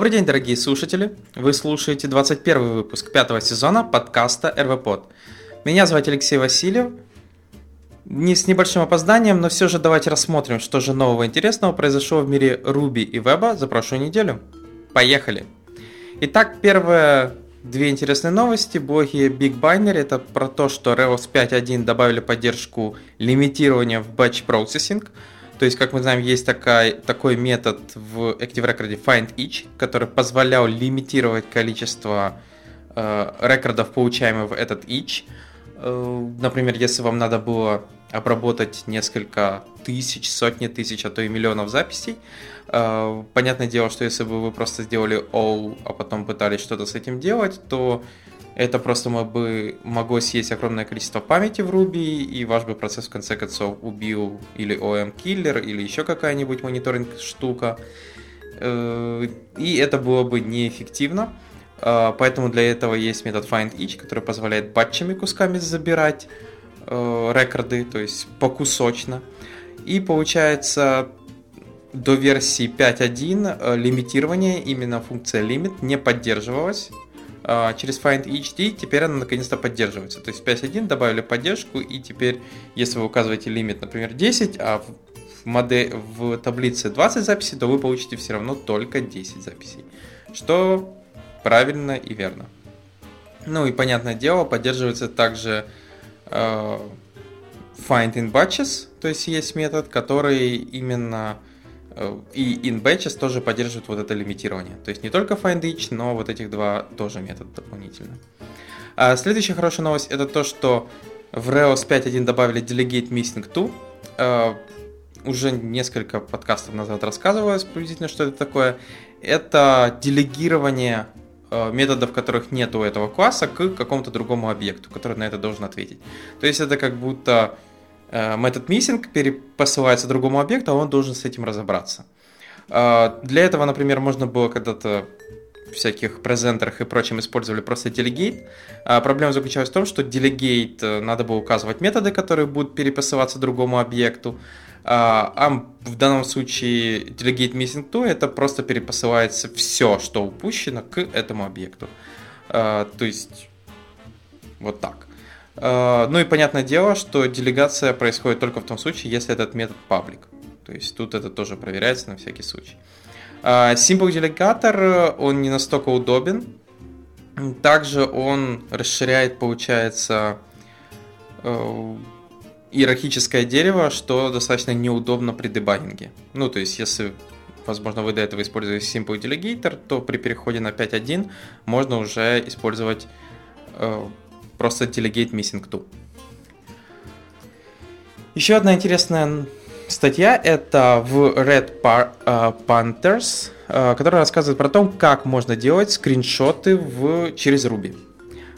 Добрый день, дорогие слушатели! Вы слушаете 21 выпуск пятого сезона подкаста РВПод. Меня зовут Алексей Васильев. Не с небольшим опозданием, но все же давайте рассмотрим, что же нового интересного произошло в мире Руби и Веба за прошлую неделю. Поехали! Итак, первое Две интересные новости. Блоги Big Binary это про то, что Rails 5.1 добавили поддержку лимитирования в batch processing. То есть, как мы знаем, есть такая, такой метод в Active Record find each, который позволял лимитировать количество э, рекордов, получаемых в этот each. Э, например, если вам надо было обработать несколько тысяч, сотни тысяч, а то и миллионов записей. Э, понятное дело, что если бы вы просто сделали all, а потом пытались что-то с этим делать, то это просто бы могло съесть огромное количество памяти в Ruby, и ваш бы процесс в конце концов убил или OM-киллер, или еще какая-нибудь мониторинг штука. Э, и это было бы неэффективно. Э, поэтому для этого есть метод findEach, который позволяет батчами кусками забирать э, рекорды, то есть покусочно. И получается до версии 5.1 лимитирование, именно функция limit, не поддерживалась через Find HD, теперь она наконец-то поддерживается. То есть 5.1 добавили поддержку, и теперь, если вы указываете лимит, например, 10, а в, модель, в таблице 20 записей, то вы получите все равно только 10 записей. Что правильно и верно. Ну и понятное дело, поддерживается также э, find in batches, то есть есть метод, который именно и InBatches тоже поддерживает вот это лимитирование. То есть не только findEach, но вот этих два тоже метода дополнительно. А следующая хорошая новость это то, что в Rails 5.1 добавили Delegate Missing To. Э, уже несколько подкастов назад рассказывалось приблизительно, что это такое. Это делегирование э, методов, которых нет у этого класса, к какому-то другому объекту, который на это должен ответить. То есть это как будто Э, метод missing перепосылается другому объекту, а он должен с этим разобраться. Э, для этого, например, можно было когда-то всяких презентерах и прочем использовали просто delegate. А проблема заключалась в том, что delegate э, надо было указывать методы, которые будут перепосылаться другому объекту. А в данном случае delegate missing to это просто перепосылается все, что упущено к этому объекту. То есть вот так. Э, ну и понятное дело, что делегация происходит только в том случае, если этот метод паблик. То есть тут это тоже проверяется на всякий случай. Э, Simple делегатор, он не настолько удобен. Также он расширяет, получается, э, иерархическое дерево, что достаточно неудобно при дебагинге. Ну, то есть, если, возможно, вы до этого использовали Simple Delegator, то при переходе на 5.1 можно уже использовать просто delegate missing to. Еще одна интересная статья это в Red э, Panthers, э, которая рассказывает про то, как можно делать скриншоты в, через Ruby.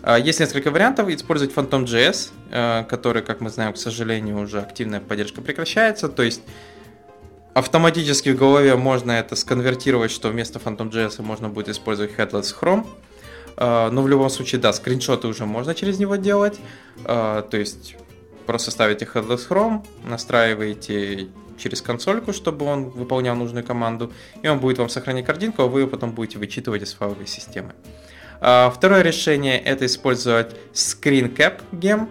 Э, есть несколько вариантов. Использовать Phantom.js, который, как мы знаем, к сожалению, уже активная поддержка прекращается. То есть автоматически в голове можно это сконвертировать, что вместо Phantom.js можно будет использовать Headless Chrome. А, но в любом случае, да, скриншоты уже можно через него делать. А, то есть просто ставите Headless Chrome, настраиваете через консольку, чтобы он выполнял нужную команду, и он будет вам сохранять картинку, а вы ее потом будете вычитывать из файловой системы. А, второе решение это использовать Screen Cap Gem,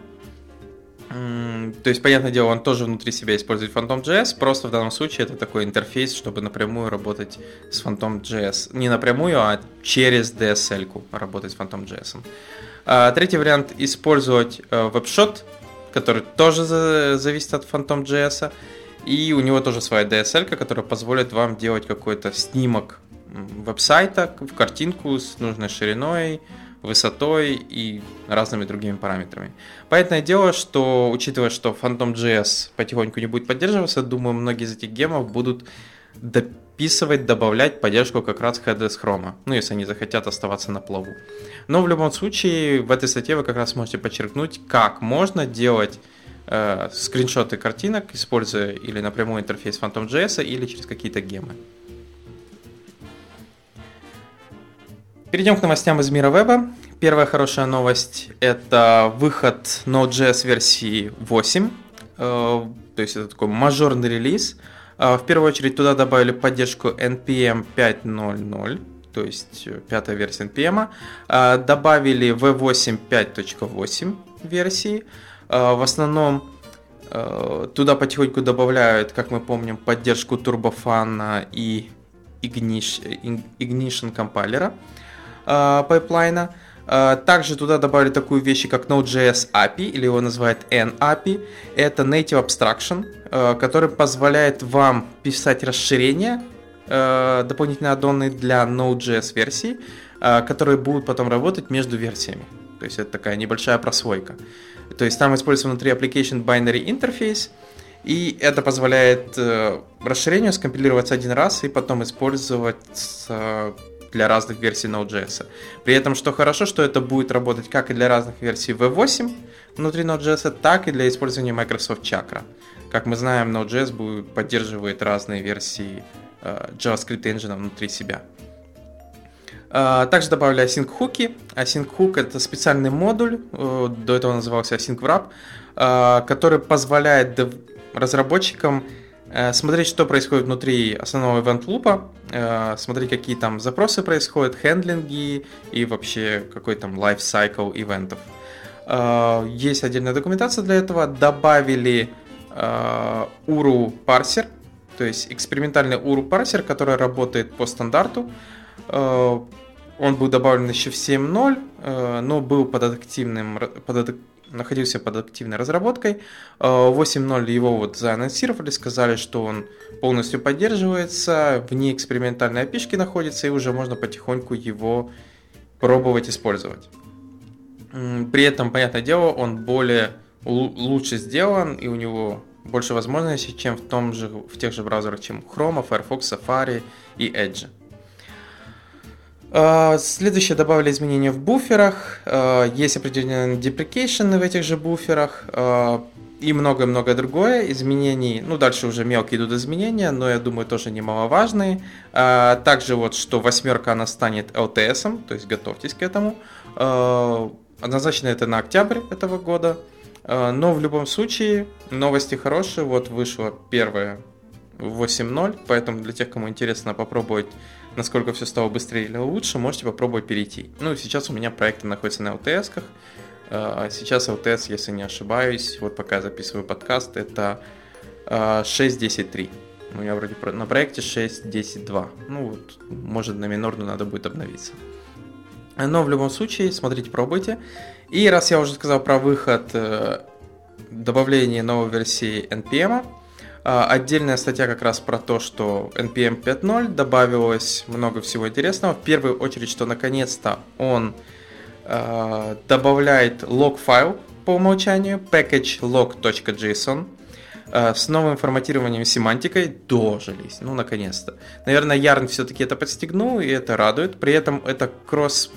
то есть, понятное дело, он тоже внутри себя использует Phantom.js, просто в данном случае это такой интерфейс, чтобы напрямую работать с Phantom.js. Не напрямую, а через DSL-ку работать с Phantom.js. А, третий вариант – использовать WebShot, э, который тоже зависит от Phantom.js, и у него тоже своя DSL, которая позволит вам делать какой-то снимок веб-сайта в картинку с нужной шириной, высотой и разными другими параметрами. Понятное дело, что учитывая, что Phantom.js потихоньку не будет поддерживаться, думаю, многие из этих гемов будут дописывать, добавлять поддержку как раз Headless Chrome, ну, если они захотят оставаться на плаву. Но в любом случае, в этой статье вы как раз можете подчеркнуть, как можно делать э, скриншоты картинок, используя или напрямую интерфейс Phantom.js, или через какие-то гемы. Перейдем к новостям из мира веба. Первая хорошая новость – это выход Node.js версии 8. Э, то есть это такой мажорный релиз. В первую очередь туда добавили поддержку NPM 5.0.0, то есть пятая версия NPM. Добавили V8 5.8 версии. В основном туда потихоньку добавляют, как мы помним, поддержку турбофана и Ignition compiler а pipeline а. Также туда добавили такую вещь, как Node.js API, или его называют N-API. Это Native Abstraction, который позволяет вам писать расширения, дополнительные add-on ы для Node.js версий, которые будут потом работать между версиями. То есть это такая небольшая прослойка. То есть там используется внутри Application Binary Interface, и это позволяет э, расширению скомпилироваться один раз и потом использовать э, для разных версий Node.js. При этом, что хорошо, что это будет работать как и для разных версий V8 внутри Node.js, так и для использования Microsoft Chakra. Как мы знаем, Node.js будет, поддерживает разные версии э, JavaScript Engine внутри себя. А, также добавили async хуки. Async hook это специальный модуль, э, до этого назывался async wrap, а, который позволяет разработчикам э, смотреть, что происходит внутри основного event лупа, э, смотреть, какие там запросы происходят, хендлинги и вообще какой там life cycle ивентов. Есть отдельная документация для этого. Добавили URU парсер, то есть экспериментальный URU парсер, который работает по стандарту. Он был добавлен еще в 7.0, э, но был под активным, под, находился под активной разработкой. 8.0 э, его вот заанонсировали, сказали, что он полностью поддерживается, вне экспериментальной опишки находится, и уже можно потихоньку его пробовать использовать. При этом, понятное дело, он более лучше сделан, и у него больше возможностей, чем в, том же, в тех же браузерах, чем Chrome, Firefox, Safari и Edge. А, следующее добавили изменения в буферах. А, есть определенные deprecation в этих же буферах а, и многое-многое другое изменений. Ну, дальше уже мелкие идут изменения, но я думаю, тоже немаловажные. Также вот, что восьмерка, она станет LTS, то есть готовьтесь к этому. Однозначно это на октябрь этого года. Но в любом случае, новости хорошие. Вот вышло первое 8.0, поэтому для тех, кому интересно попробовать насколько все стало быстрее или лучше, можете попробовать перейти. Ну, сейчас у меня проекты находятся на LTS-ках. А, сейчас LTS, если не ошибаюсь, вот пока я записываю подкаст, это 6.10.3. А, ну, я вроде на проекте 6.10.2. Ну, вот, может, на минорную надо будет обновиться. Но в любом случае, смотрите, пробуйте. И раз я уже сказал про выход э, добавления новой версии NPM, отдельная статья как раз про то, что NPM 5.0 добавилось много всего интересного. В первую очередь, что наконец-то он э, добавляет лог-файл по умолчанию, packagelog.json, э, с новым форматированием семантикой дожились, ну наконец-то. Наверное, Yarn все-таки это подстегнул, и это радует. При этом это кросс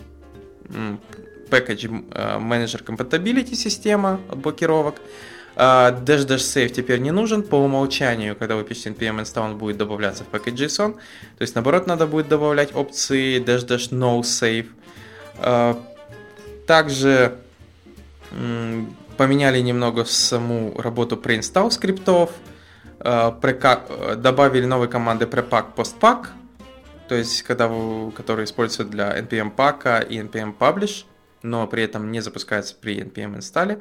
package manager compatibility система блокировок. Dash dash save теперь не нужен. По умолчанию, когда вы пишете npm install, он будет добавляться в пакет JSON. То есть, наоборот, надо будет добавлять опции dash dash no save. Uh, также поменяли немного саму работу pre-install скриптов. Pre добавили новые команды prepack postpack. То есть, когда вы, которые используются для npm пака и npm publish, но при этом не запускаются при npm инсталле.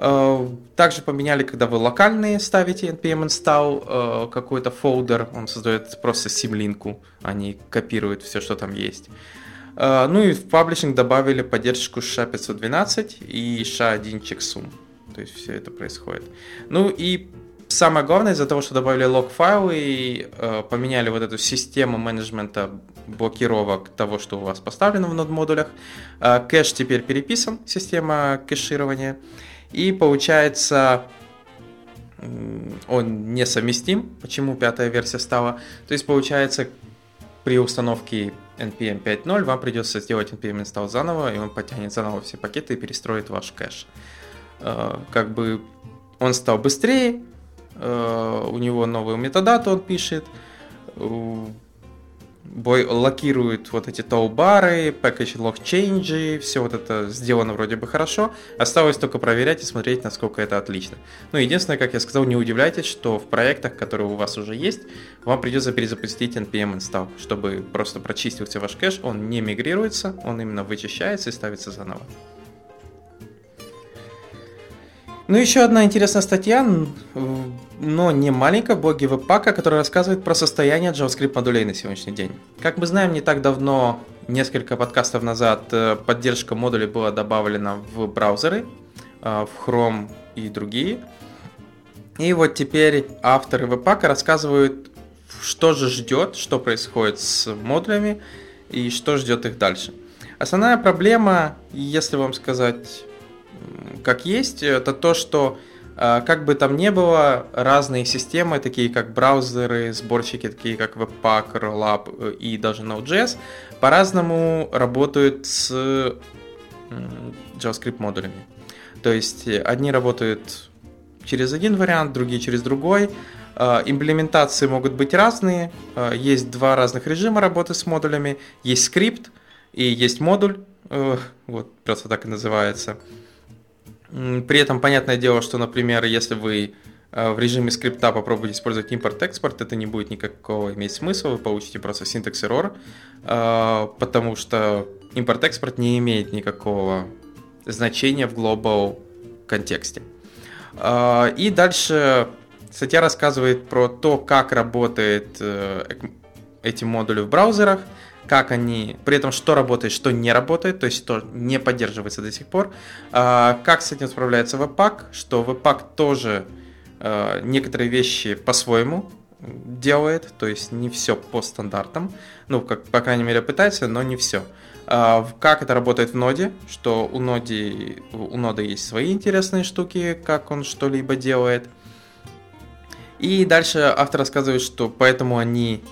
Э, также поменяли, когда вы локальные ставите npm install э, какой-то фолдер, он создает просто симлинку, не копирует все, что там есть. Э, ну и в паблишинг добавили поддержку SHA-512 и SHA-1 checksum. То есть все это происходит. Ну и самое главное, из-за того, что добавили лог-файлы и поменяли вот эту систему менеджмента блокировок того, что у вас поставлено в нод-модулях, кэш теперь переписан, система кэширования. И получается он несовместим. Почему пятая версия стала? То есть получается при установке npm 5.0 вам придется сделать npm install заново, и он потянет заново все пакеты и перестроит ваш кэш. Э, как бы он стал быстрее, э, у него новую метадату он пишет, бой локирует вот эти тоу-бары, package lock change, все вот это сделано вроде бы хорошо. Осталось только проверять и смотреть, насколько это отлично. Ну, единственное, как я сказал, не удивляйтесь, что в проектах, которые у вас уже есть, вам придется перезапустить npm install, чтобы просто прочистился ваш кэш, он не мигрируется, он именно вычищается и ставится заново. Ну, еще одна интересная статья, но не маленькая, в блоге Webpack, которая рассказывает про состояние JavaScript модулей на сегодняшний день. Как мы знаем, не так давно, несколько подкастов назад, э, поддержка модулей была добавлена в браузеры, э, в Chrome и другие. И вот теперь авторы Webpack рассказывают, что же ждет, что происходит с модулями и что ждет их дальше. Основная проблема, если вам сказать как есть, это то, что э, как бы там ни было, разные системы, такие как браузеры, сборщики, такие как Webpack, Rollup э, и даже Node.js, по-разному работают с JavaScript модулями. То есть э, одни работают через один вариант, другие через другой. Имплементации могут быть разные. Есть два разных режима работы с модулями. Есть скрипт и есть модуль. Вот, просто так и называется. При этом понятное дело, что, например, если вы э, в режиме скрипта попробуете использовать импорт-экспорт, это не будет никакого иметь смысла, вы получите просто синтекс error, э, потому что импорт-экспорт не имеет никакого значения в global контексте. Э, и дальше статья рассказывает про то, как работает эти модули в браузерах, как они, при этом что работает, что не работает, то есть что не поддерживается до сих пор, а, как с этим справляется Webpack, что Webpack тоже а, некоторые вещи по-своему делает, то есть не все по стандартам, ну, как, по крайней мере, пытается, но не все. А, как это работает в ноде, что у, ноде, у нода есть свои интересные штуки, как он что-либо делает. И дальше автор рассказывает, что поэтому они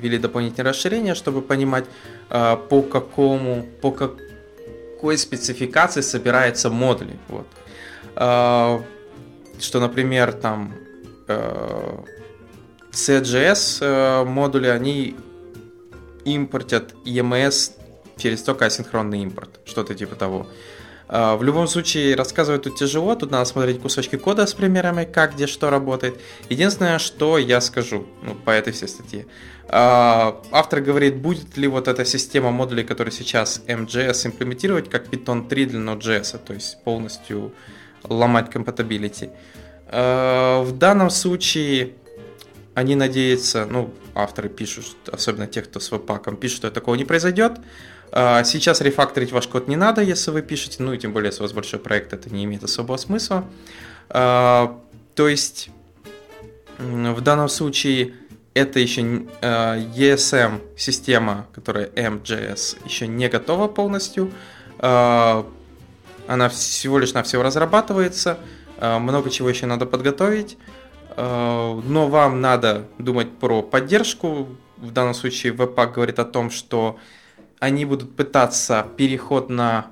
ввели дополнительное расширение, чтобы понимать, э, по какому, по какой спецификации собираются модули. Вот. Э, что, например, там CGS модули, они импортят EMS через только асинхронный импорт, что-то типа того. В любом случае, рассказывать тут тяжело, тут надо смотреть кусочки кода с примерами, как, где, что работает. Единственное, что я скажу ну, по этой всей статье. А, автор говорит, будет ли вот эта система модулей, которая сейчас MJS имплементировать, как Python 3 для Node.js, то есть полностью ломать compatibility. А, в данном случае они надеются, ну, авторы пишут, особенно те, кто с веб-паком, пишут, что такого не произойдет. А, сейчас рефакторить ваш код не надо, если вы пишете, ну и тем более, если у вас большой проект, это не имеет особого смысла. То есть в данном случае это еще а, ESM система, которая MJS, еще не готова полностью. Она всего лишь на все разрабатывается, много чего еще надо подготовить, но вам надо думать про поддержку. В данном случае Webpack говорит о том, что они будут пытаться переход на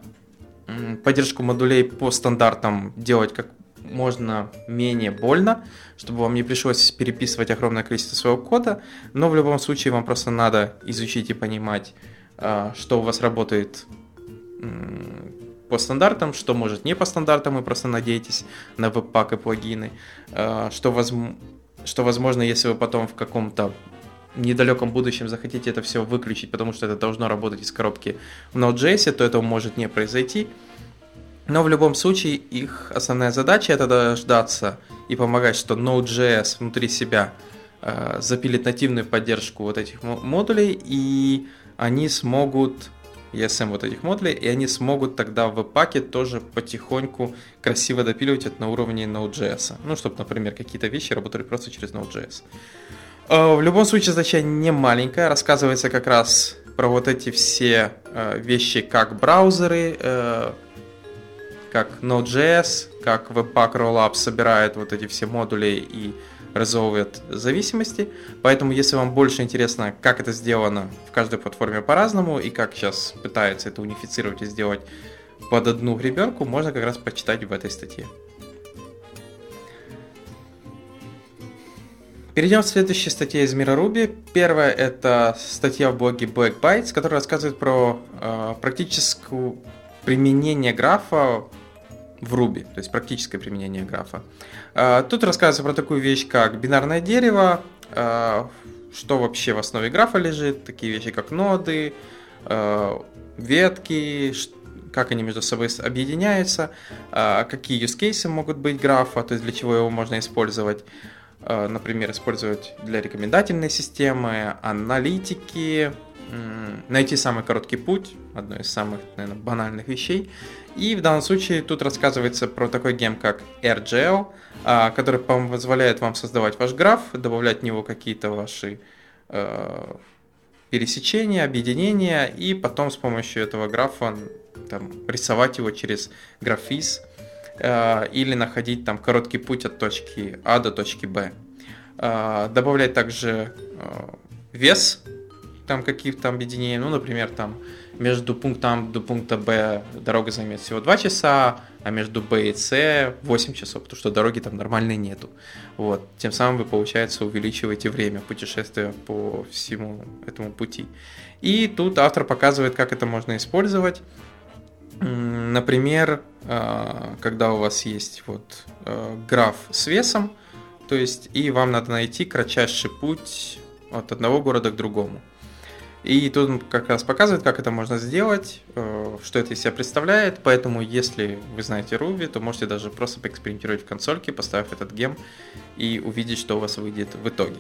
поддержку модулей по стандартам делать как можно менее больно, чтобы вам не пришлось переписывать огромное количество своего кода, но в любом случае вам просто надо изучить и понимать, а, что у вас работает по стандартам, что может не по стандартам, вы просто надеетесь на веб-пак и плагины, а, что, воз... что возможно, если вы потом в каком-то недалеком будущем захотите это все выключить, потому что это должно работать из коробки в Node.js, то этого может не произойти. Но в любом случае их основная задача это дождаться и помогать, что Node.js внутри себя э, запилит нативную поддержку вот этих модулей, и они смогут ESM вот этих модулей, и они смогут тогда в паке тоже потихоньку красиво допиливать это на уровне Node.js. Ну, чтобы, например, какие-то вещи работали просто через Node.js. Э, в любом случае, задача не маленькая. Рассказывается как раз про вот эти все э, вещи, как браузеры, э, как Node.js, как Webpack Rollup собирает вот эти все модули и разовывает зависимости. Поэтому, если вам больше интересно, как это сделано в каждой платформе по-разному и как сейчас пытаются это унифицировать и сделать под одну гребенку, можно как раз почитать в этой статье. Перейдем к следующей статье из мира Ruby. Первая это статья в блоге Black Bytes, которая рассказывает про э, практическое применение графа в Ruby, то есть практическое применение графа. Э, тут рассказывается про такую вещь, как бинарное дерево, э, что вообще в основе графа лежит, такие вещи, как ноды, э, ветки, как они между собой объединяются, какие use cases могут быть графа, то есть для чего его можно использовать. Например, использовать для рекомендательной системы, аналитики, найти самый короткий путь, одно из самых, наверное, банальных вещей. И в данном случае тут рассказывается про такой гем, как RGL, э, который позволяет вам создавать ваш граф, добавлять в него какие-то ваши э, пересечения, объединения, и потом с помощью этого графа там, рисовать его через графиз Э, или находить там короткий путь от точки А до точки Б. Э, добавлять также э, вес там каких-то объединений, ну, например, там между пунктом до пункта Б дорога займет всего 2 часа, а между Б и С 8 часов, потому что дороги там нормальной нету. Вот. Тем самым вы, получается, увеличиваете время путешествия по всему этому пути. И тут автор показывает, как это можно использовать. Например, а, когда у вас есть вот а, граф с весом, то есть и вам надо найти кратчайший путь от одного города к другому. И тут он как раз показывает, как это можно сделать, а, что это из себя представляет. Поэтому, если вы знаете Ruby, то можете даже просто поэкспериментировать в консольке, поставив этот гем и увидеть, что у вас выйдет в итоге.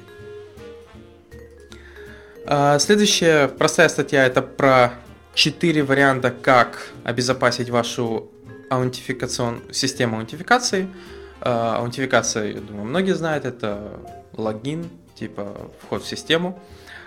Следующая простая статья это про четыре варианта, как обезопасить вашу аутентификацион... систему аутентификации. А, аутентификация, я думаю, многие знают, это логин, типа вход в систему.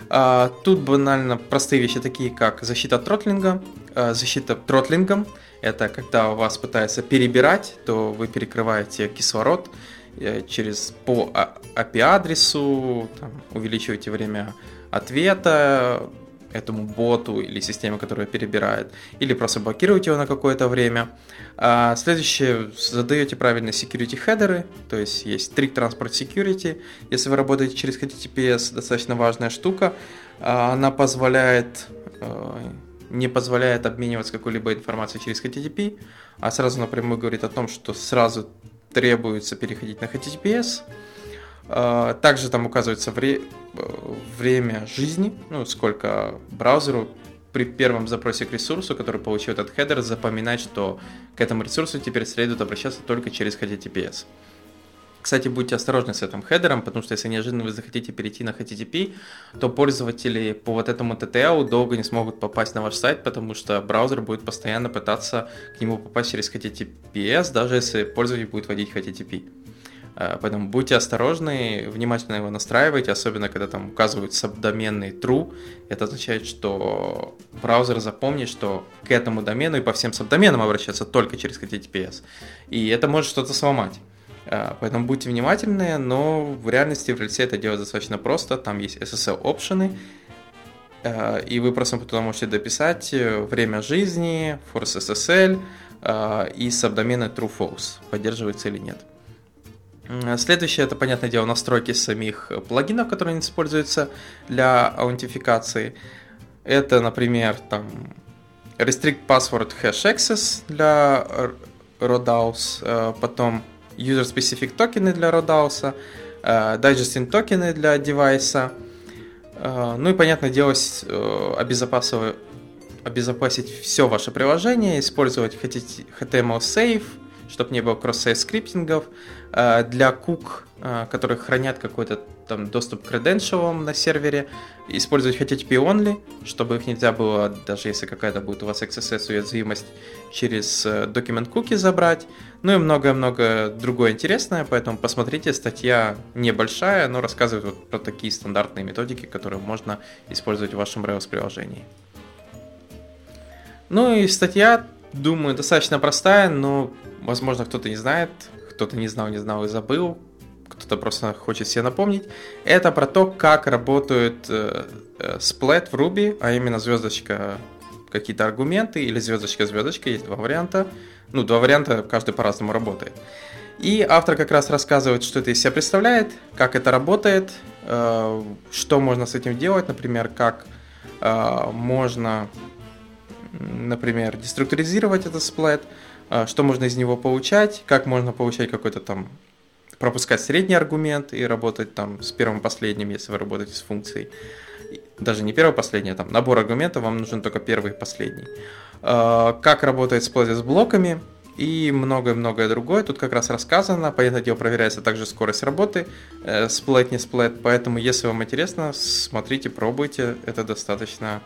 А, тут банально простые вещи, такие как защита от тротлинга. А, защита тротлингом – это когда у вас пытаются перебирать, то вы перекрываете кислород э, через по API-адресу, увеличиваете время ответа, этому боту или системе, которая перебирает, или просто блокируете его на какое-то время. А следующее, задаете правильные security хедеры, то есть есть Trick Transport Security. Если вы работаете через HTTPS, достаточно важная штука. А, она позволяет э, не позволяет обмениваться какой-либо информацией через HTTP, а сразу напрямую говорит о том, что сразу требуется переходить на HTTPS. А, также там указывается вре- время жизни, ну, сколько браузеру при первом запросе к ресурсу, который получил этот header, запоминать, что к этому ресурсу теперь следует обращаться только через HTTPS. Кстати, будьте осторожны с этим header ом, потому что если неожиданно вы захотите перейти на HTTP, то пользователи по вот этому TTL долго не смогут попасть на ваш сайт, потому что браузер будет постоянно пытаться к нему попасть через HTTPS, даже если пользователь будет вводить HTTP. Э, поэтому будьте осторожны, внимательно его настраивайте, особенно когда там указывают сабдоменный true. Это означает, что браузер запомнит, что к этому домену и по всем сабдоменам обращаться только через HTTPS. И это может что-то сломать. Э, поэтому будьте внимательны, но в реальности в рельсе это делать достаточно просто. Там есть SSL опшены, э, и вы просто туда можете дописать время жизни, force SSL и сабдомены true-false, поддерживается или нет. Следующее, это, понятное дело, настройки самих плагинов, которые используются для аутентификации. Это, например, там Restrict Password Hash Access для RODAUS, э, потом User Specific токены для RODAUS, э, Digesting токены для девайса, э, ну и, понятное дело, обезопасить, обезопасить все ваше приложение, использовать HTML Safe, чтобы не было кросс-сайт скриптингов, для кук, э, которые хранят какой-то там доступ к credentialам на сервере, использовать HTTP only, чтобы их нельзя было, даже если какая-то будет у вас XSS уязвимость, через э, document cookie забрать, ну и многое-многое другое интересное, поэтому посмотрите, статья небольшая, но рассказывает вот про такие стандартные методики, которые можно использовать в вашем Rails приложении. Ну и статья, думаю, достаточно простая, но возможно, кто-то не знает, кто-то не знал, не знал и забыл, кто-то просто хочет себе напомнить. Это про то, как работает э, э, в Ruby, а именно звездочка какие-то аргументы или звездочка-звездочка, есть два варианта. Ну, два варианта, каждый по-разному работает. И автор как раз рассказывает, что это из себя представляет, как это работает, э, что можно с этим делать, например, как э, можно, например, деструктуризировать этот сплэт, э, что можно из него получать, как можно получать какой-то там пропускать средний аргумент и работать там с первым последним, если вы работаете с функцией. Даже не первый последний, а там набор аргументов, вам нужен только первый и последний. Как работает сплэт с блоками, и многое-многое другое. Тут как раз рассказано. Понятное дело, проверяется также скорость работы, э, сплэт, не сплэт. Поэтому, если вам интересно, смотрите, пробуйте. Это достаточно,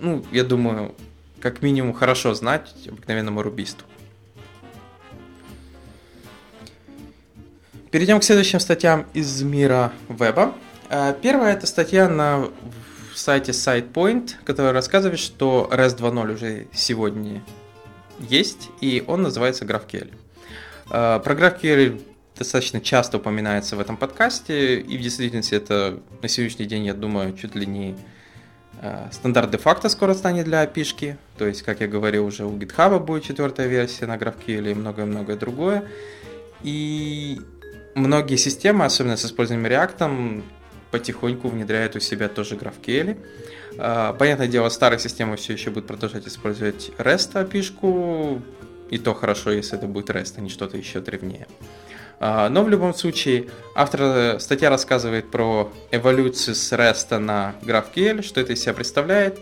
ну, я думаю, как минимум хорошо знать обыкновенному рубисту. Перейдем к следующим статьям из мира веба. Э, первая это статья на сайте SitePoint, которая рассказывает, что REST 2.0 уже сегодня есть, и он называется GraphQL. А, про GraphQL достаточно часто упоминается в этом подкасте, и в действительности это на сегодняшний день, я думаю, чуть ли не стандарт де-факто скоро станет для API. То есть, как я говорил, уже у GitHub будет четвертая версия на GraphQL и многое-многое другое. И многие системы, особенно с использованием React, потихоньку внедряют у себя тоже GraphQL. А, понятное дело, старые системы все еще будут продолжать использовать REST API, и то хорошо, если это будет REST, а не что-то еще древнее. А, но в любом случае, автор э, статья рассказывает про эволюцию с REST на GraphQL, что это из себя представляет,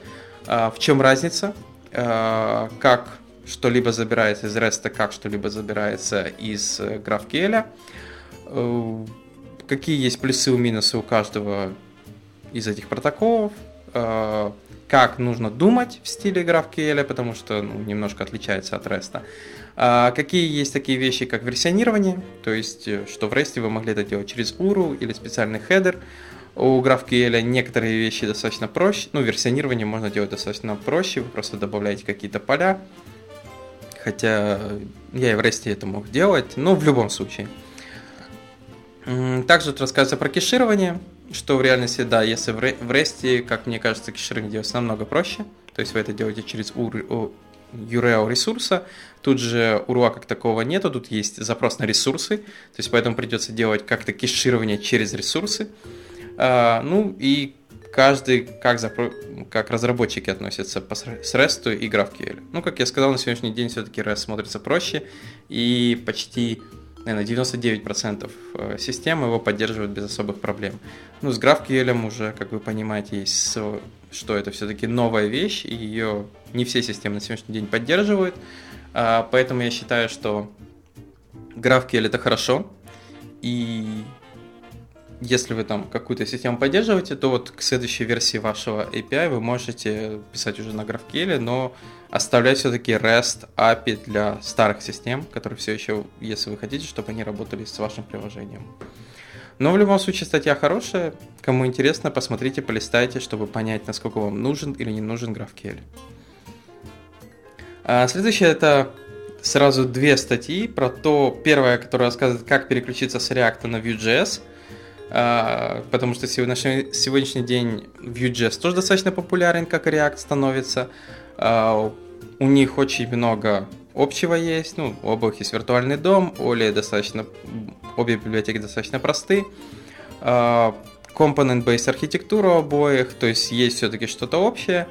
а, в чем разница, как что-либо забирается из REST, как что-либо забирается из э, GraphQL, э, какие есть плюсы и минусы у каждого из этих протоколов, Э, как нужно думать в стиле GraphQL, потому что ну, немножко отличается от REST. А какие есть такие вещи, как версионирование, то есть, э, что в REST вы могли это делать через URL или специальный хедер. У GraphQL некоторые вещи достаточно проще, ну, версионирование можно делать достаточно проще, вы просто добавляете какие-то поля, хотя я и в REST это мог делать, но в любом случае. Также тут рассказывается про кеширование, что в реальности, да, если в REST, как мне кажется, кеширование делается намного проще, то есть вы это делаете через URL ресурса, тут же URL как такового нету, тут есть запрос на ресурсы, то есть поэтому придется делать как-то кеширование через ресурсы. А, ну и каждый, как, запро... как разработчики относятся по... с REST и GraphQL. Ну, как я сказал, на сегодняшний день все-таки REST смотрится проще, и почти наверное, 99% э, систем его поддерживают без особых проблем. Ну, с GraphQL уже, как вы понимаете, есть, что это все-таки новая вещь, и ее не все системы на сегодняшний день поддерживают. А, поэтому я считаю, что GraphQL это хорошо, и если вы там какую-то систему поддерживаете, то вот к следующей версии вашего API вы можете писать уже на GraphQL, но оставлять все-таки REST API для старых систем, которые все еще, если вы хотите, чтобы они работали с вашим приложением. Но в любом случае статья хорошая. Кому интересно, посмотрите, полистайте, чтобы понять, насколько вам нужен или не нужен GraphQL. А следующее это сразу две статьи про то, первая, которая рассказывает, как переключиться с React на Vue.js, а, потому что сегодняшний, сегодняшний день Vue.js тоже достаточно популярен, как и React становится. А, у них очень много общего есть, ну, у обоих есть виртуальный дом, Оли достаточно, обе библиотеки достаточно просты. Компонент-based архитектура у обоих, то есть есть все-таки что-то общее.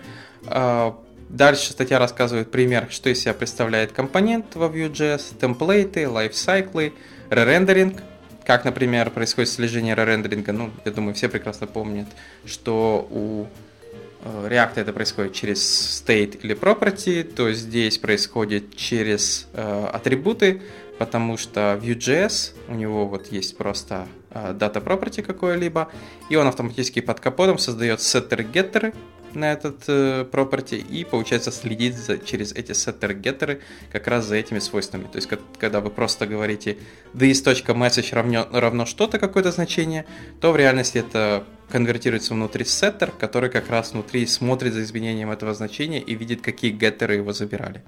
Дальше статья рассказывает пример, что из себя представляет компонент во Vue.js, темплейты, лайфсайклы, ререндеринг, как, например, происходит слежение ререндеринга. Ну, я думаю, все прекрасно помнят, что у Э, React это происходит через state или property, то здесь происходит через э, атрибуты, потому что Vue.js, у него вот есть просто э, data property какое-либо, и он автоматически под капотом создает setter-геттеры, на этот э, property и получается следить за, через эти setter геттеры как раз за этими свойствами. То есть когда вы просто говорите this.message равно, равно что-то, какое-то значение, то в реальности это конвертируется внутри setter, который как раз внутри смотрит за изменением этого значения и видит, какие геттеры его забирали.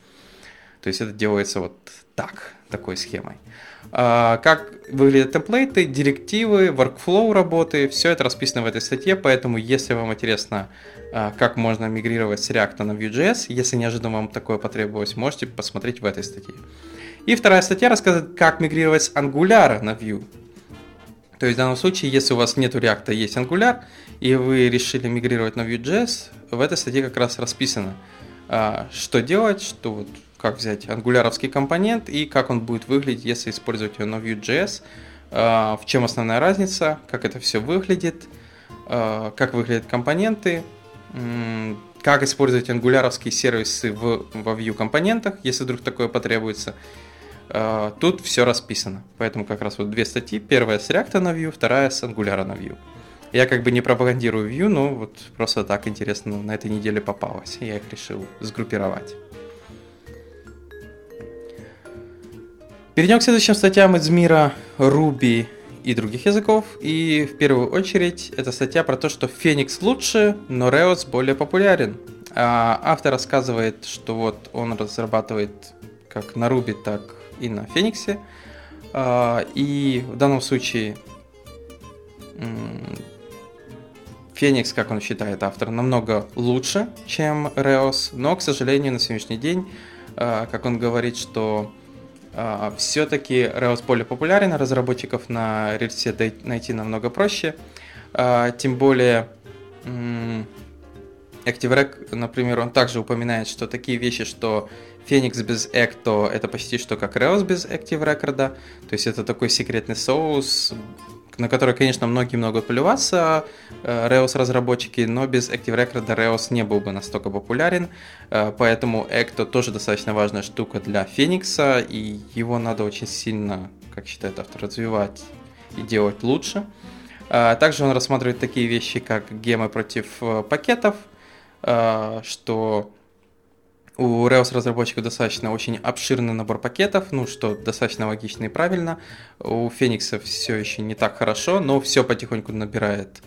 То есть это делается вот так, такой схемой. А, как выглядят темплейты, директивы, workflow работы, все это расписано в этой статье, поэтому если вам интересно, а, как можно мигрировать с React на Vue.js, если неожиданно вам такое потребовалось, можете посмотреть в этой статье. И вторая статья рассказывает, как мигрировать с Angular на Vue. То есть в данном случае, если у вас нет React, есть Angular, и вы решили мигрировать на Vue.js, в этой статье как раз расписано, а, что делать, что вот как взять ангуляровский компонент и как он будет выглядеть, если использовать его на Vue.js, а, в чем основная разница, как это все выглядит, а, как выглядят компоненты, как использовать ангуляровские сервисы в, во Vue компонентах, если вдруг такое потребуется. Тут все расписано. Поэтому как раз вот две статьи. Первая с React на Vue, вторая с Angular на Vue. Я как бы не пропагандирую Vue, но вот просто так интересно на этой неделе попалось. Я их решил сгруппировать. Перейдем к следующим статьям из мира Ruby и других языков. И в первую очередь это статья про то, что Phoenix лучше, но Rails более популярен. А автор рассказывает, что вот он разрабатывает как на Ruby, так и на Phoenix. А, и в данном случае Phoenix, как он считает автор, намного лучше, чем Rails, но, к сожалению, на сегодняшний день, а, как он говорит, что все-таки Rails более популярен, а разработчиков на рельсе найти намного проще. А, тем более ActiveRec, например, он также упоминает, что такие вещи, что Phoenix без Ecto это почти что как Rails без Active Record, то есть это такой секретный соус, на который, конечно, многие могут плеваться, э, Rails разработчики, но без Active Record Rails не был бы настолько популярен, э, поэтому Ecto тоже достаточно важная штука для Phoenix, и его надо очень сильно, как считает автор, развивать и делать лучше. Э, также он рассматривает такие вещи, как гемы против пакетов, что у Rails разработчиков достаточно очень обширный набор пакетов, ну что достаточно логично и правильно. У Феникса все еще не так хорошо, но все потихоньку набирает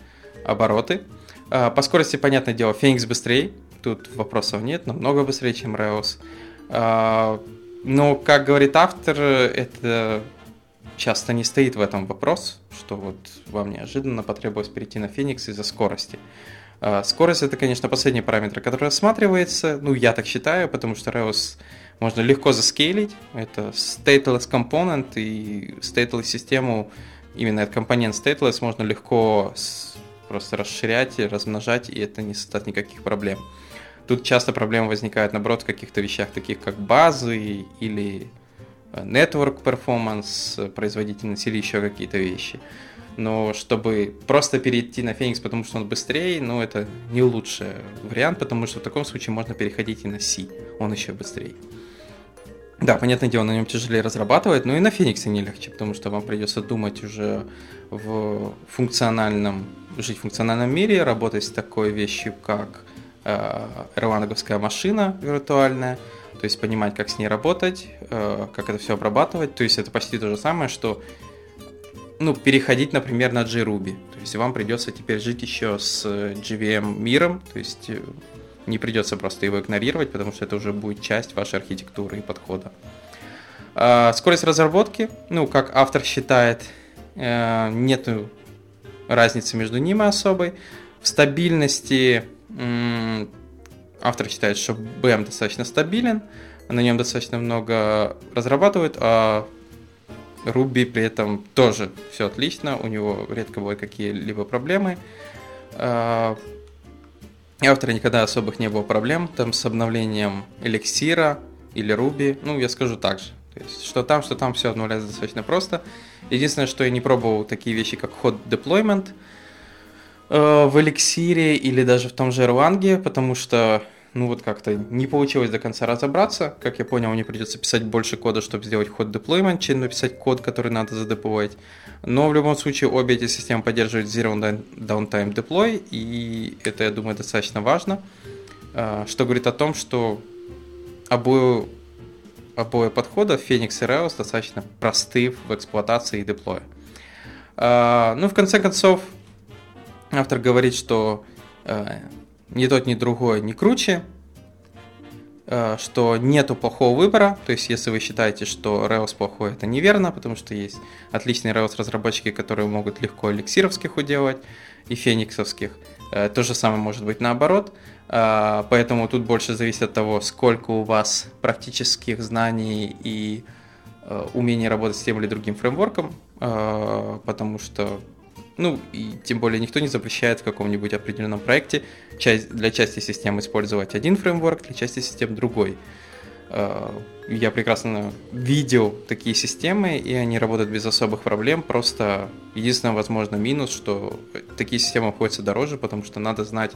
обороты. А, по скорости, понятное дело, Феникс быстрее, тут вопросов нет, намного быстрее, чем Rails. А, но, как говорит автор, это часто не стоит в этом вопрос, что вот вам неожиданно потребовалось перейти на Феникс из-за скорости. А, скорость это, конечно, последний параметр, который рассматривается. Ну, я так считаю, потому что Rails можно легко заскейлить. Это stateless component и stateless систему, именно этот компонент stateless можно легко просто расширять и размножать, и это не создает никаких проблем. Тут часто проблемы возникают, наоборот, в каких-то вещах, таких как базы или э, network performance, производительность или еще какие-то вещи но чтобы просто перейти на Феникс, потому что он быстрее, ну, это не лучший вариант, потому что в таком случае можно переходить и на C, он еще быстрее. Да, понятное дело, на нем тяжелее разрабатывать, но и на Фениксе не легче, потому что вам придется думать уже в функциональном, жить в функциональном мире, работать с такой вещью, как э, машина виртуальная, то есть понимать, как с ней работать, э, как это все обрабатывать. То есть это почти то же самое, что ну, переходить, например, на JRuby. То есть вам придется теперь жить еще с JVM миром, то есть э, не придется просто его игнорировать, потому что это уже будет часть вашей архитектуры и подхода. А, скорость разработки, ну, как автор считает, э, нет разницы между ними особой. В стабильности автор считает, что BM достаточно стабилен, на нем достаточно много разрабатывают, а Руби при этом тоже все отлично, у него редко бывают какие-либо проблемы. А, у автора никогда особых не было проблем там с обновлением эликсира или Руби. Ну, я скажу так же. То есть, что там, что там все обновляется достаточно просто. Единственное, что я не пробовал такие вещи, как hot deployment э, в эликсире или даже в том же Erlang, потому что ну вот как-то не получилось до конца разобраться. Как я понял, мне придется писать больше кода, чтобы сделать ход deployment, чем написать код, который надо задеплоить. Но в любом случае обе эти системы поддерживают Zero Downtime Deploy, и это, я думаю, достаточно важно, а, что говорит о том, что обои, обои подхода Phoenix и Rails достаточно просты в эксплуатации и деплое. А, ну, в конце концов, автор говорит, что а, ни тот, ни другой не круче, э, что нету плохого выбора, то есть если вы считаете, что Rails плохой, это неверно, потому что есть отличные Rails разработчики, которые могут легко эликсировских уделать и фениксовских. Э, то же самое может быть наоборот, э, поэтому тут больше зависит от того, сколько у вас практических знаний и умение работать с тем или другим фреймворком, потому что, ну, и тем более никто не запрещает в каком-нибудь определенном проекте часть, для части систем использовать один фреймворк, для части систем другой. Э, я прекрасно видел такие системы, и они работают без особых проблем. Просто единственный, возможно, минус, что такие системы обходятся дороже, потому что надо знать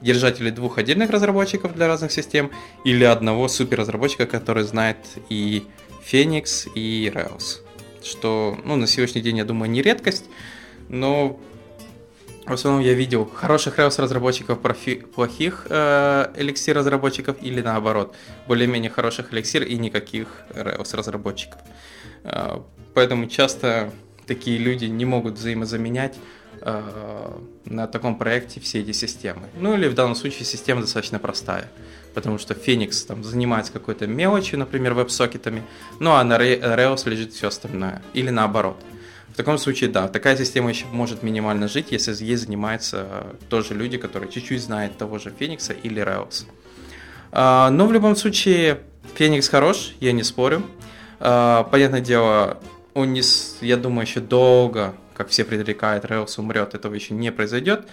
держателей двух отдельных разработчиков для разных систем или одного суперразработчика, который знает и Phoenix, и Rails. Что, ну, на сегодняшний день, я думаю, не редкость, но в основном я видел хороших Rails разработчиков, плохих э, Elixir разработчиков или наоборот, более-менее хороших Elixir и никаких Rails разработчиков. Э, поэтому часто такие люди не могут взаимозаменять э, на таком проекте все эти системы. Ну или в данном случае система достаточно простая, потому что Phoenix там занимается какой-то мелочью, например, веб-сокетами, ну а на Rails лежит все остальное, или наоборот. В таком случае, да, такая система еще может минимально жить, если ей занимаются тоже люди, которые чуть-чуть знают того же Феникса или Rails. А, но в любом случае, Феникс хорош, я не спорю. А, понятное дело, он не, я думаю, еще долго, как все предрекают, Rails умрет, этого еще не произойдет,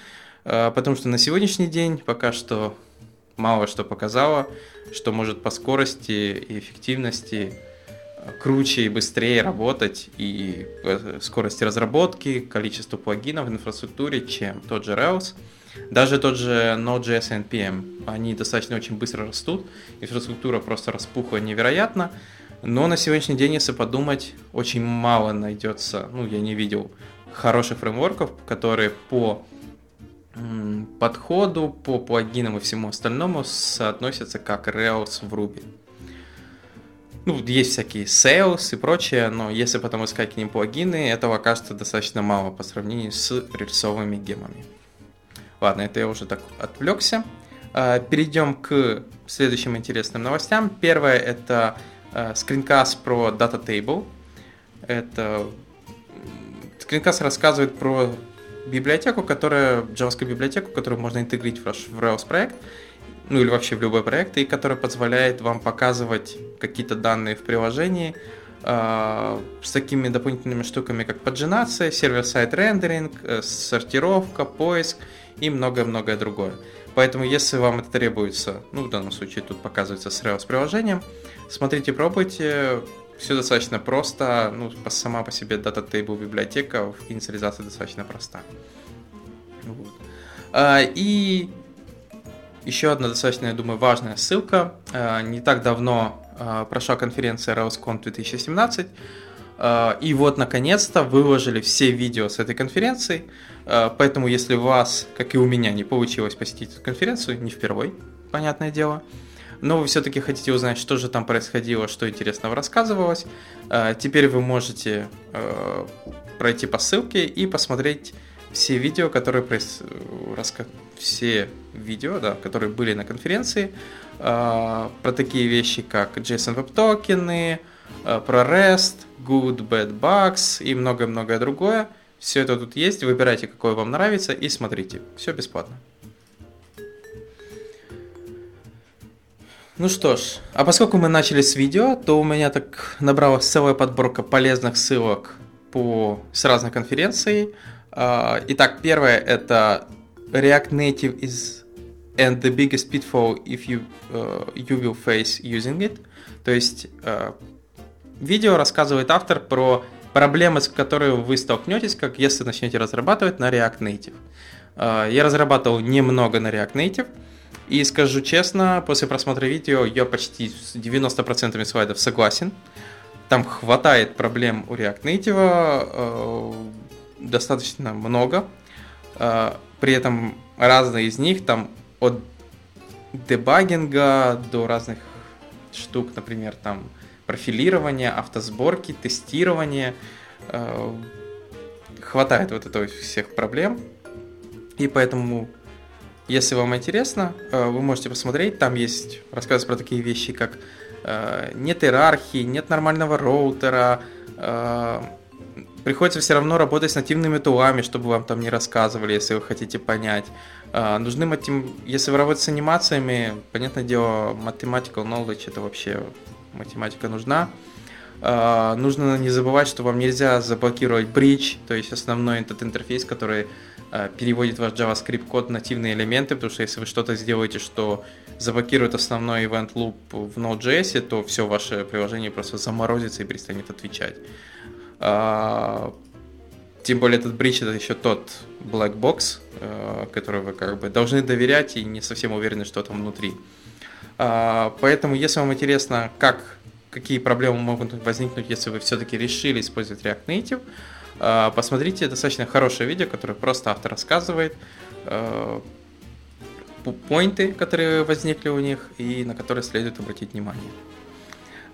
а, потому что на сегодняшний день пока что мало что показало, что может по скорости и эффективности круче и быстрее работать и скорости разработки, количество плагинов в инфраструктуре, чем тот же Rails. Даже тот же Node.js и NPM, они достаточно очень быстро растут, инфраструктура просто распухла невероятно, но на сегодняшний день, если подумать, очень мало найдется, ну, я не видел хороших фреймворков, которые по подходу, по плагинам и всему остальному соотносятся как Rails в Ruby. Ну, есть всякие sales и прочее, но если потом искать к ним плагины, этого окажется достаточно мало по сравнению с рельсовыми гемами. Ладно, это я уже так отвлекся. А, перейдем к следующим интересным новостям. Первое это а, скринкаст про Data Table. Это скринкаст рассказывает про библиотеку, которая, JavaScript библиотеку, которую можно интегрировать в Rails проект ну или вообще в любой проект, и который позволяет вам показывать какие-то данные в приложении э, с такими дополнительными штуками, как поджинация, сервер-сайт рендеринг, э, сортировка, поиск и многое-многое другое. Поэтому, если вам это требуется, ну, в данном случае тут показывается с Rails приложением, смотрите, пробуйте, все достаточно просто, ну, сама по себе Data Table библиотека в инициализации достаточно проста. Вот. А, и еще одна достаточно, я думаю, важная ссылка. Э, не так давно э, прошла конференция RailsCon 2017, э, и вот, наконец-то, выложили все видео с этой конференции. Поэтому, если у вас, как и у меня, не получилось посетить эту конференцию, не впервой, понятное дело, но вы все-таки хотите узнать, что же там происходило, что интересного рассказывалось, теперь вы можете пройти по ссылке и посмотреть все видео, которые проис... раска... все видео, да, которые были на конференции, э, про такие вещи, как JSON Web токены, э, про REST, Good, Bad Bugs и многое-многое другое. Все это тут есть, выбирайте, какое вам нравится и смотрите. Все бесплатно. Ну что ж, а поскольку мы начали с видео, то у меня так набралась целая подборка полезных ссылок по, с разных конференций. А, итак, первое это React Native is and the biggest pitfall if you, uh, you will face using it. То есть uh, видео рассказывает автор про проблемы, с которыми вы столкнетесь, как если начнете разрабатывать на React Native. Uh, я разрабатывал немного на React Native, и скажу честно, после просмотра видео я почти с 90% слайдов согласен. Там хватает проблем у React Native, достаточно много. При этом разные из них там от дебагинга до разных штук, например, там профилирования, автосборки, тестирования. Э, хватает вот этого всех проблем. И поэтому, если вам интересно, э, вы можете посмотреть. Там есть рассказ про такие вещи, как нет иерархии, нет нормального роутера, приходится все равно работать с нативными тулами, чтобы вам там не рассказывали, если вы хотите понять. Uh, нужны матем... Если вы работаете с анимациями, понятное дело, mathematical knowledge это вообще математика нужна. А, нужно не забывать, что вам нельзя заблокировать bridge, то есть основной этот интерфейс, который а, переводит ваш JavaScript код в нативные элементы, потому что если вы что-то сделаете, что заблокирует основной event loop в Node.js, то все ваше приложение просто заморозится и перестанет отвечать. А, тем более этот бридж это еще тот black box, который вы как бы должны доверять и не совсем уверены, что там внутри. Поэтому, если вам интересно, как какие проблемы могут возникнуть, если вы все-таки решили использовать React Native. А, посмотрите достаточно хорошее видео, которое просто автор рассказывает а, поинты, которые возникли у них и на которые следует обратить внимание.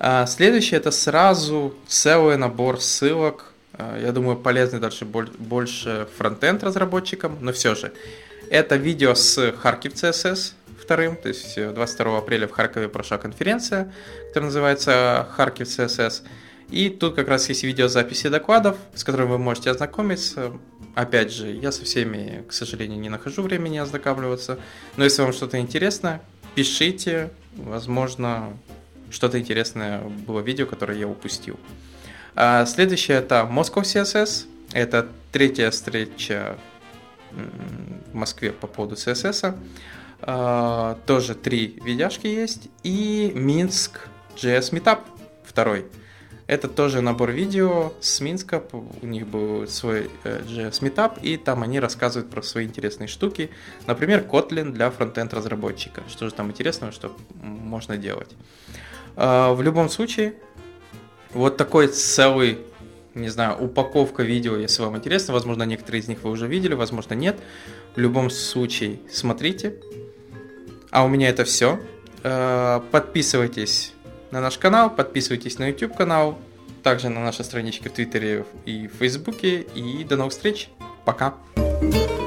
А, следующее это сразу целый набор ссылок. Я думаю, полезный дальше больше фронтенд разработчикам, но все же. Это видео с Kharkiv CSS, вторым, то есть 22 апреля в Харькове прошла конференция, которая называется Харьков CSS. И тут как раз есть видеозаписи докладов, с которыми вы можете ознакомиться. Опять же, я со всеми, к сожалению, не нахожу времени ознакомливаться. Но если вам что-то интересно, пишите. Возможно, что-то интересное было видео, которое я упустил. А следующее это Moscow CSS. Это третья встреча в Москве по поводу CSS. А, тоже три видяшки есть. И Минск JS Meetup второй. Это тоже набор видео с Минска. У них был свой JS э, Meetup, и там они рассказывают про свои интересные штуки. Например, Kotlin для фронтенд разработчика. Что же там интересного, что можно делать. А, в любом случае, вот такой целый не знаю, упаковка видео, если вам интересно. Возможно, некоторые из них вы уже видели, возможно, нет. В любом случае, смотрите, а у меня это все. Э, подписывайтесь на наш канал, подписывайтесь на YouTube канал, также на наши странички в Твиттере и Фейсбуке. И до новых встреч. Пока. thank you